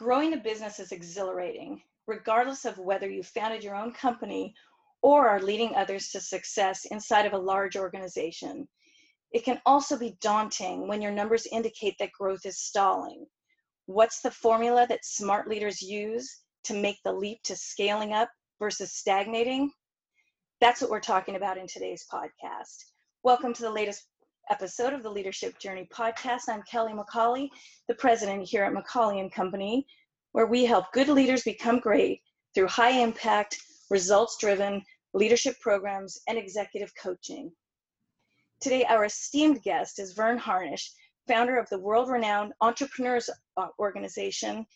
Growing a business is exhilarating, regardless of whether you founded your own company or are leading others to success inside of a large organization. It can also be daunting when your numbers indicate that growth is stalling. What's the formula that smart leaders use to make the leap to scaling up versus stagnating? That's what we're talking about in today's podcast. Welcome to the latest episode of the Leadership Journey podcast. I'm Kelly McCauley, the president here at McCauley and Company, where we help good leaders become great through high impact, results driven leadership programs and executive coaching. Today, our esteemed guest is Verne Harnish, founder of the world renowned Entrepreneurs uh, Organization,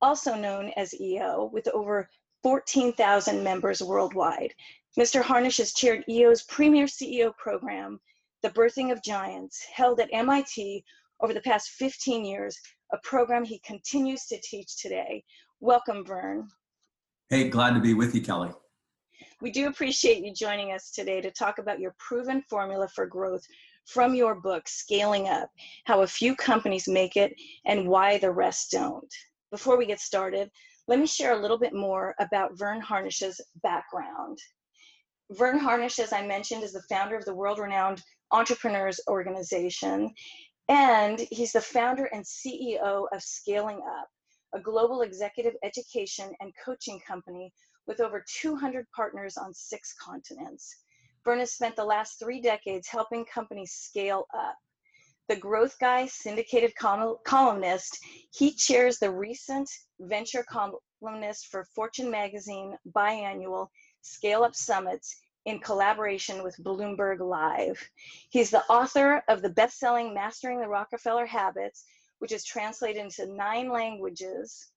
also known as EO, with over 14,000 members worldwide. Mr. Harnish has chaired EO's premier CEO program, The Birthing of Giants, held at MIT over the past 15 years, a program he continues to teach today. Welcome, Verne. Hey, glad to be with you, Kelly. We do appreciate you joining us today to talk about your proven formula for growth from your book, Scaling Up How a Few Companies Make It and Why the Rest Don't. Before we get started, let me share a little bit more about Verne Harnish's background. Verne Harnish, as I mentioned, is the founder of the world renowned Entrepreneurs Organization, and he's the founder and CEO of Scaling Up, a global executive education and coaching company with over 200 partners on six continents. Verne has spent the last three decades helping companies scale up. The growth guy, syndicated columnist, he chairs the recent venture columnist for Fortune magazine biannual Scale Up Summits in collaboration with Bloomberg Live. He's the author of the best selling Mastering the Rockefeller Habits, which is translated into nine languages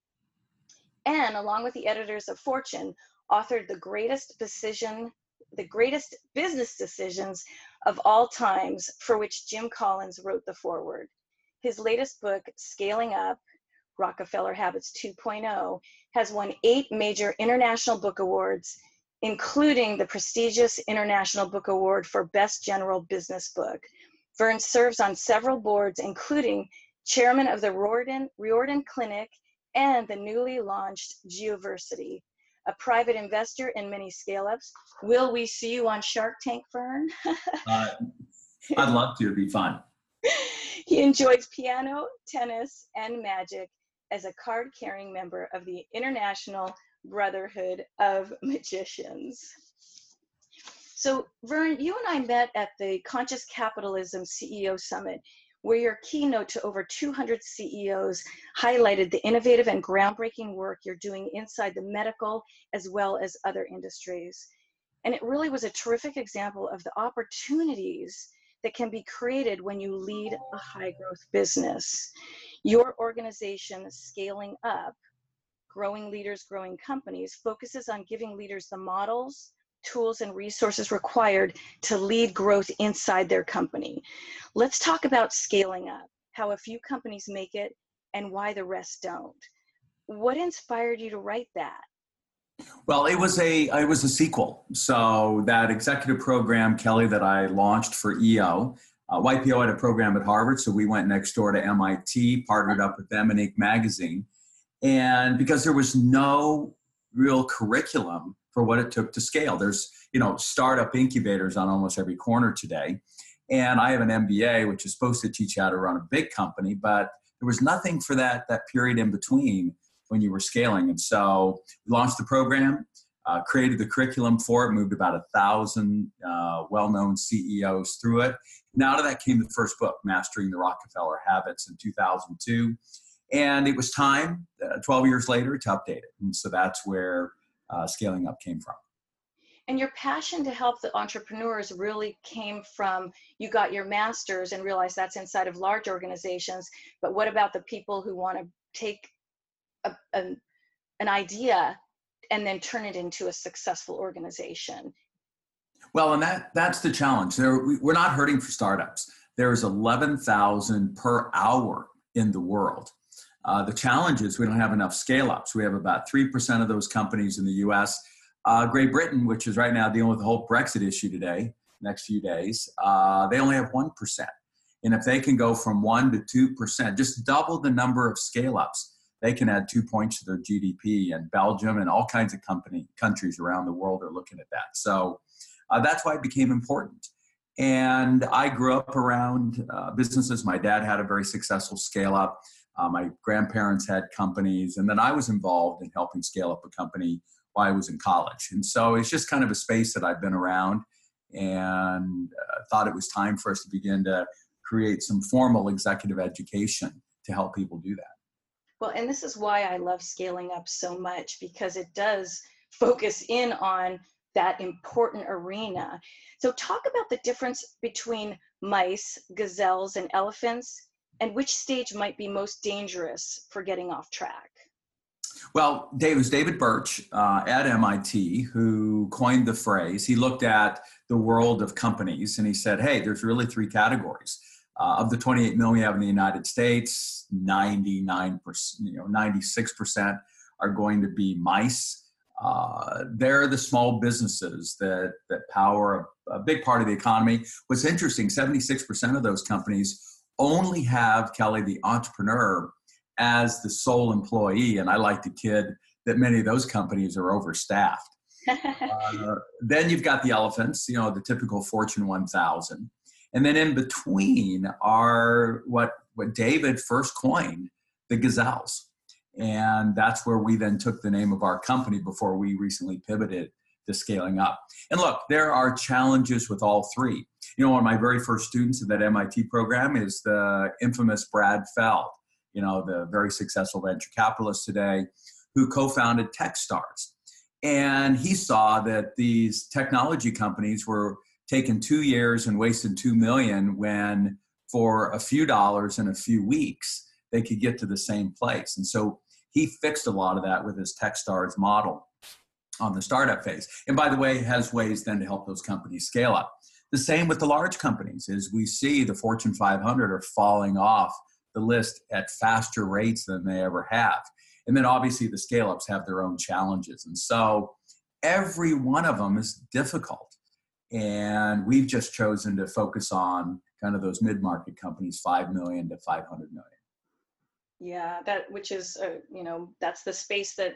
and along with the editors of Fortune, authored the greatest decision, the greatest business decisions of all times, for which Jim Collins wrote the foreword. His latest book, Scaling Up Rockefeller Habits 2.0, has won eight major international book awards, including the prestigious International Book Award for Best General Business Book. Verne serves on several boards, including chairman of the Riordan, Riordan Clinic and the newly launched Geoversity, a private investor in many scale ups. Will we see you on Shark Tank, Verne? uh, I'd love to, it'd be fun. he enjoys piano, tennis, and magic as a card carrying member of the International Brotherhood of Magicians. So, Verne, you and I met at the Conscious Capitalism CEO Summit where your keynote to over 200 CEOs highlighted the innovative and groundbreaking work you're doing inside the medical as well as other industries. And it really was a terrific example of the opportunities that can be created when you lead a high growth business. Your organization, Scaling Up, Growing Leaders, Growing Companies, focuses on giving leaders the models, tools and resources required to lead growth inside their company. Let's talk about scaling up, how a few companies make it and why the rest don't. What inspired you to write that? Well, it was a it was a sequel. So that executive program, Kelly, that I launched for EO, uh, YPO had a program at Harvard, so we went next door to MIT, partnered up with them and Inc. magazine, and because there was no real curriculum for what it took to scale. There's, you know, startup incubators on almost every corner today. And I have an MBA, which is supposed to teach you how to run a big company, but there was nothing for that, that period in between when you were scaling. And so we launched the program, uh, created the curriculum for it, moved about a thousand uh, well-known CEOs through it. Now to that came the first book, Mastering the Rockefeller Habits in 2002. And it was time, uh, 12 years later, to update it. And so that's where uh, scaling up came from. And your passion to help the entrepreneurs really came from you got your master's and realized that's inside of large organizations. But what about the people who want to take a, a, an idea and then turn it into a successful organization? Well, and that that's the challenge. There, we're not hurting for startups. There's 11,000 per hour in the world. Uh, the challenge is we don't have enough scale ups. We have about 3% of those companies in the US. Uh, Great Britain, which is right now dealing with the whole Brexit issue today, next few days, uh, they only have 1%. And if they can go from 1% to 2%, just double the number of scale ups, they can add two points to their GDP. And Belgium and all kinds of company countries around the world are looking at that. So uh, that's why it became important. And I grew up around uh, businesses. My dad had a very successful scale up. Uh, my grandparents had companies, and then I was involved in helping scale up a company while I was in college. And so it's just kind of a space that I've been around and uh, thought it was time for us to begin to create some formal executive education to help people do that. Well, and this is why I love scaling up so much because it does focus in on that important arena. So, talk about the difference between mice, gazelles, and elephants, and which stage might be most dangerous for getting off track. Well, Dave, it was David Birch uh, at MIT who coined the phrase. He looked at the world of companies and he said, hey, there's really three categories. Uh, of the 28 million we have in the United States, 99%, you know, 96% are going to be mice. Uh, they're the small businesses that, that power a, a, big part of the economy. What's interesting, 76% of those companies only have, Kelly, the entrepreneur as the sole employee. And I like to kid that many of those companies are overstaffed. uh, then you've got the elephants, you know, the typical Fortune 1000. And then in between are what, what David first coined the gazelles. And that's where we then took the name of our company before we recently pivoted scaling up. And look, there are challenges with all three. You know, one of my very first students in that MIT program is the infamous Brad Feld, you know, the very successful venture capitalist today who co founded Techstars. And he saw that these technology companies were taking two years and wasted two million when for a few dollars in a few weeks they could get to the same place. And so he fixed a lot of that with his Techstars model on the startup phase. And by the way, has ways then to help those companies scale up. The same with the large companies is we see the Fortune 500 are falling off the list at faster rates than they ever have. And then obviously the scale ups have their own challenges. And so every one of them is difficult. And we've just chosen to focus on kind of those mid market companies, 5 million to 500 million. Yeah, that which is, uh, you know, that's the space that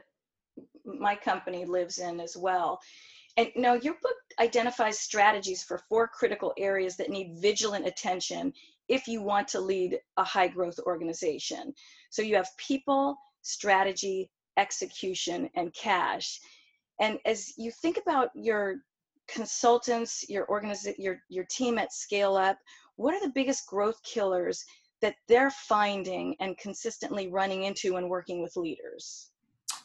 my company lives in as well. And now your book identifies strategies for four critical areas that need vigilant attention if you want to lead a high growth organization. So you have people, strategy, execution, and cash. And as you think about your consultants, your organization, your, your team at Scale Up, what are the biggest growth killers that they're finding and consistently running into when working with leaders?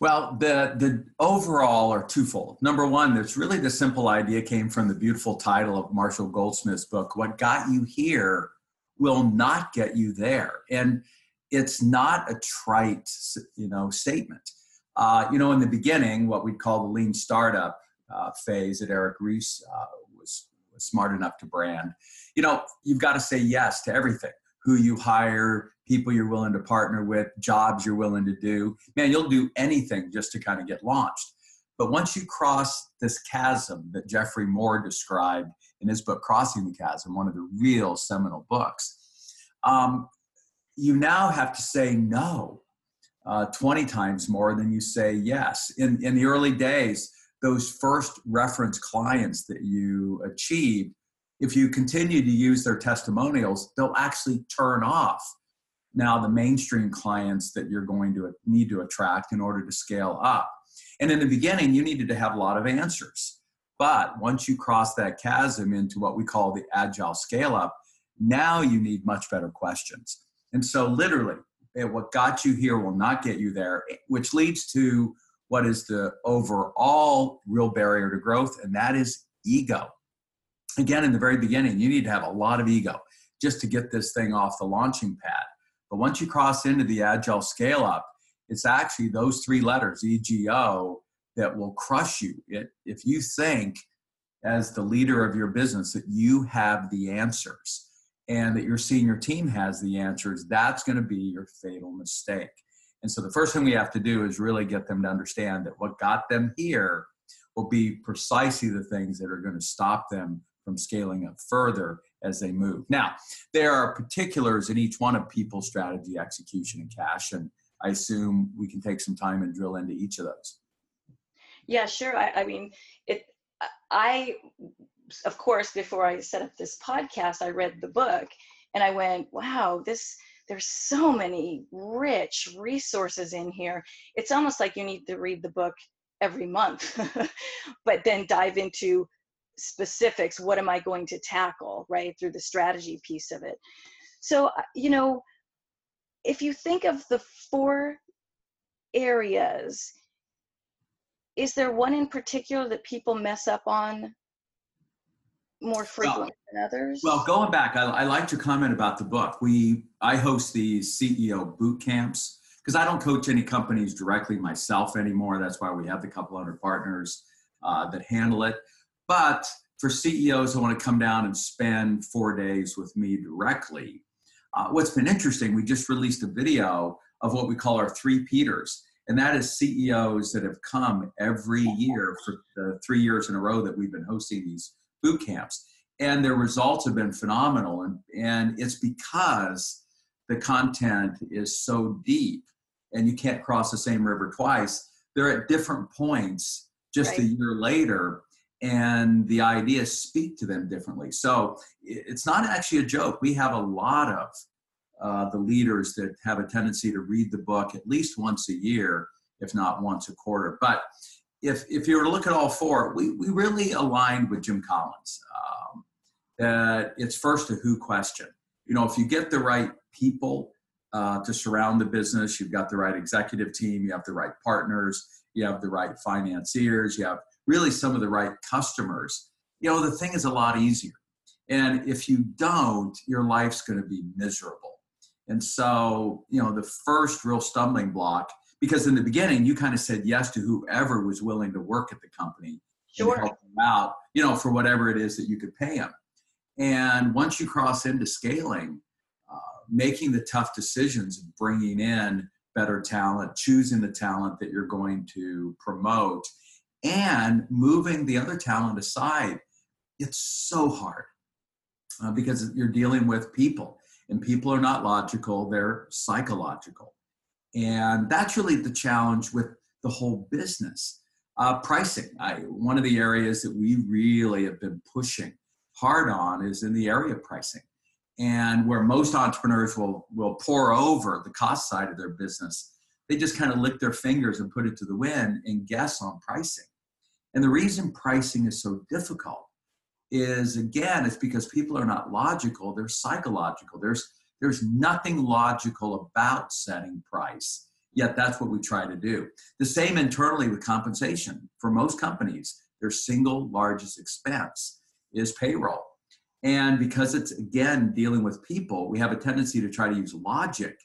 Well, the the overall are twofold. Number one, there's really the simple idea came from the beautiful title of Marshall Goldsmith's book, What Got You Here Will Not Get You There. And it's not a trite, you know, statement. Uh, you know, in the beginning, what we'd call the lean startup uh, phase that Eric Ries uh, was, was smart enough to brand, you know, you've got to say yes to everything who you hire, people you're willing to partner with, jobs you're willing to do. Man, you'll do anything just to kind of get launched. But once you cross this chasm that Geoffrey Moore described in his book, Crossing the Chasm, one of the real seminal books, um, you now have to say no uh, 20 times more than you say yes. In, in the early days, those first reference clients that you achieved if you continue to use their testimonials, they'll actually turn off now the mainstream clients that you're going to need to attract in order to scale up. And in the beginning, you needed to have a lot of answers. But once you cross that chasm into what we call the agile scale up, now you need much better questions. And so, literally, eh, what got you here will not get you there, which leads to what is the overall real barrier to growth, and that is ego again, in the very beginning, you need to have a lot of ego just to get this thing off the launching pad. But once you cross into the agile scale up, it's actually those three letters, EGO, that will crush you. It, if you think as the leader of your business that you have the answers and that your senior team has the answers, that's going to be your fatal mistake. And so the first thing we have to do is really get them to understand that what got them here will be precisely the things that are going to stop them from scaling up further as they move. Now, there are particulars in each one of people strategy, execution, and cash. And I assume we can take some time and drill into each of those. Yeah, sure. I, I mean, it. I, of course, before I set up this podcast, I read the book, and I went, "Wow, this." There's so many rich resources in here. It's almost like you need to read the book every month, but then dive into specifics. What am I going to tackle, right, through the strategy piece of it? So, uh, you know, if you think of the four areas, is there one in particular that people mess up on more frequently well, than others? Well, going back, I, I like your comment about the book. We I host these CEO boot camps because I don't coach any companies directly myself anymore. That's why we have the couple hundred partners uh, that handle it. But for CEOs who want to come down and spend four days with me directly, uh, what's been interesting, we just released a video of what we call our three Peters. And that is CEOs that have come every year for the three years in a row that we've been hosting these boot camps. And their results have been phenomenal. And, and it's because the content is so deep and you can't cross the same river twice. They're at different points just right. a year later and the ideas speak to them differently. So it's not actually a joke. We have a lot of uh, the leaders that have a tendency to read the book at least once a year, if not once a quarter. But if, if you were to look at all four, we, we really aligned with Jim Collins. Um, that it's first a who question. You know, if you get the right people uh, to surround the business, you've got the right executive team, you have the right partners, you have the right financiers, you have really some of the right customers, you know, the thing is a lot easier. And if you don't, your life's going to be miserable. And so, you know, the first real stumbling block, because in the beginning you kind of said yes to whoever was willing to work at the company sure. and help them out, you know, for whatever it is that you could pay them. And once you cross into scaling, making the tough decisions, bringing in better talent, choosing the talent that you're going to promote, and moving the other talent aside it's so hard uh, because you're dealing with people and people are not logical they're psychological. And that's really the challenge with the whole business. Uh, pricing I, one of the areas that we really have been pushing hard on is in the area of pricing and where most entrepreneurs will will pore over the cost side of their business they just kind of lick their fingers and put it to the wind and guess on pricing. And the reason pricing is so difficult is again, it's because people are not logical, they're psychological. There's there's nothing logical about setting price. Yet that's what we try to do. The same internally with compensation. For most companies, their single largest expense is payroll. And because it's again dealing with people, we have a tendency to try to use logic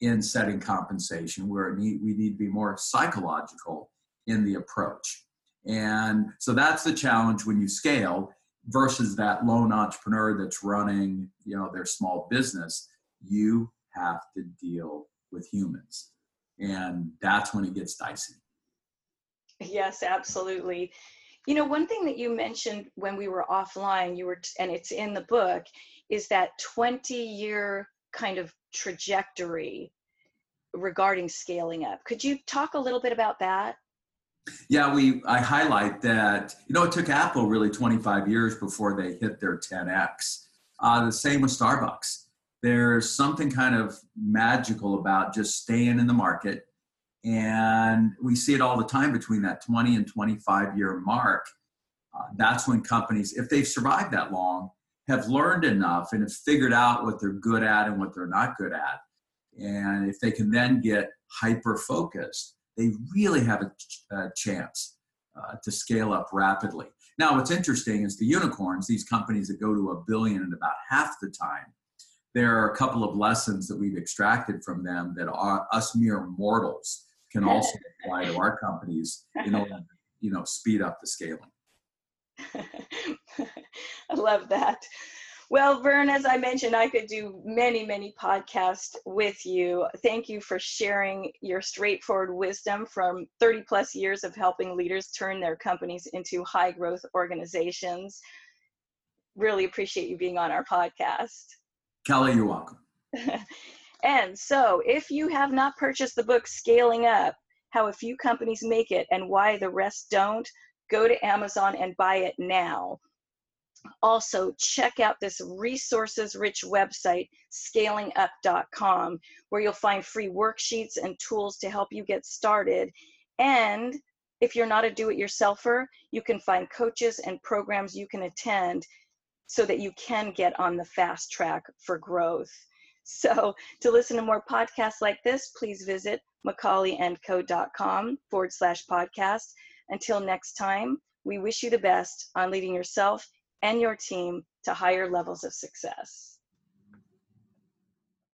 in setting compensation, where need, we need to be more psychological in the approach. And so that's the challenge when you scale versus that lone entrepreneur that's running, you know, their small business. You have to deal with humans. And that's when it gets dicey. Yes, absolutely. You know, one thing that you mentioned when we were offline, you were, and it's in the book, is that 20 year kind of trajectory regarding scaling up. Could you talk a little bit about that? Yeah, we I highlight that you know it took Apple really 25 years before they hit their 10x. Uh, the same with Starbucks. There's something kind of magical about just staying in the market, and we see it all the time between that 20 and 25 year mark. Uh, that's when companies, if they've survived that long, have learned enough and have figured out what they're good at and what they're not good at. And if they can then get hyper focused, they really have a, ch- a chance uh, to scale up rapidly. Now, what's interesting is the unicorns, these companies that go to a billion in about half the time, there are a couple of lessons that we've extracted from them that are, us mere mortals can also apply to our companies in order to you know speed up the scaling. I love that. Well, Verne, as I mentioned, I could do many, many podcasts with you. Thank you for sharing your straightforward wisdom from 30 plus years of helping leaders turn their companies into high growth organizations. Really appreciate you being on our podcast. Kelly, you're welcome. And so, if you have not purchased the book Scaling Up How a Few Companies Make It and Why the Rest Don't, go to Amazon and buy it now. Also, check out this resources rich website, scalingup.com, where you'll find free worksheets and tools to help you get started. And if you're not a do it yourselfer, you can find coaches and programs you can attend so that you can get on the fast track for growth. So, to listen to more podcasts like this, please visit macaulayandco.com forward slash podcast. Until next time, we wish you the best on leading yourself and your team to higher levels of success.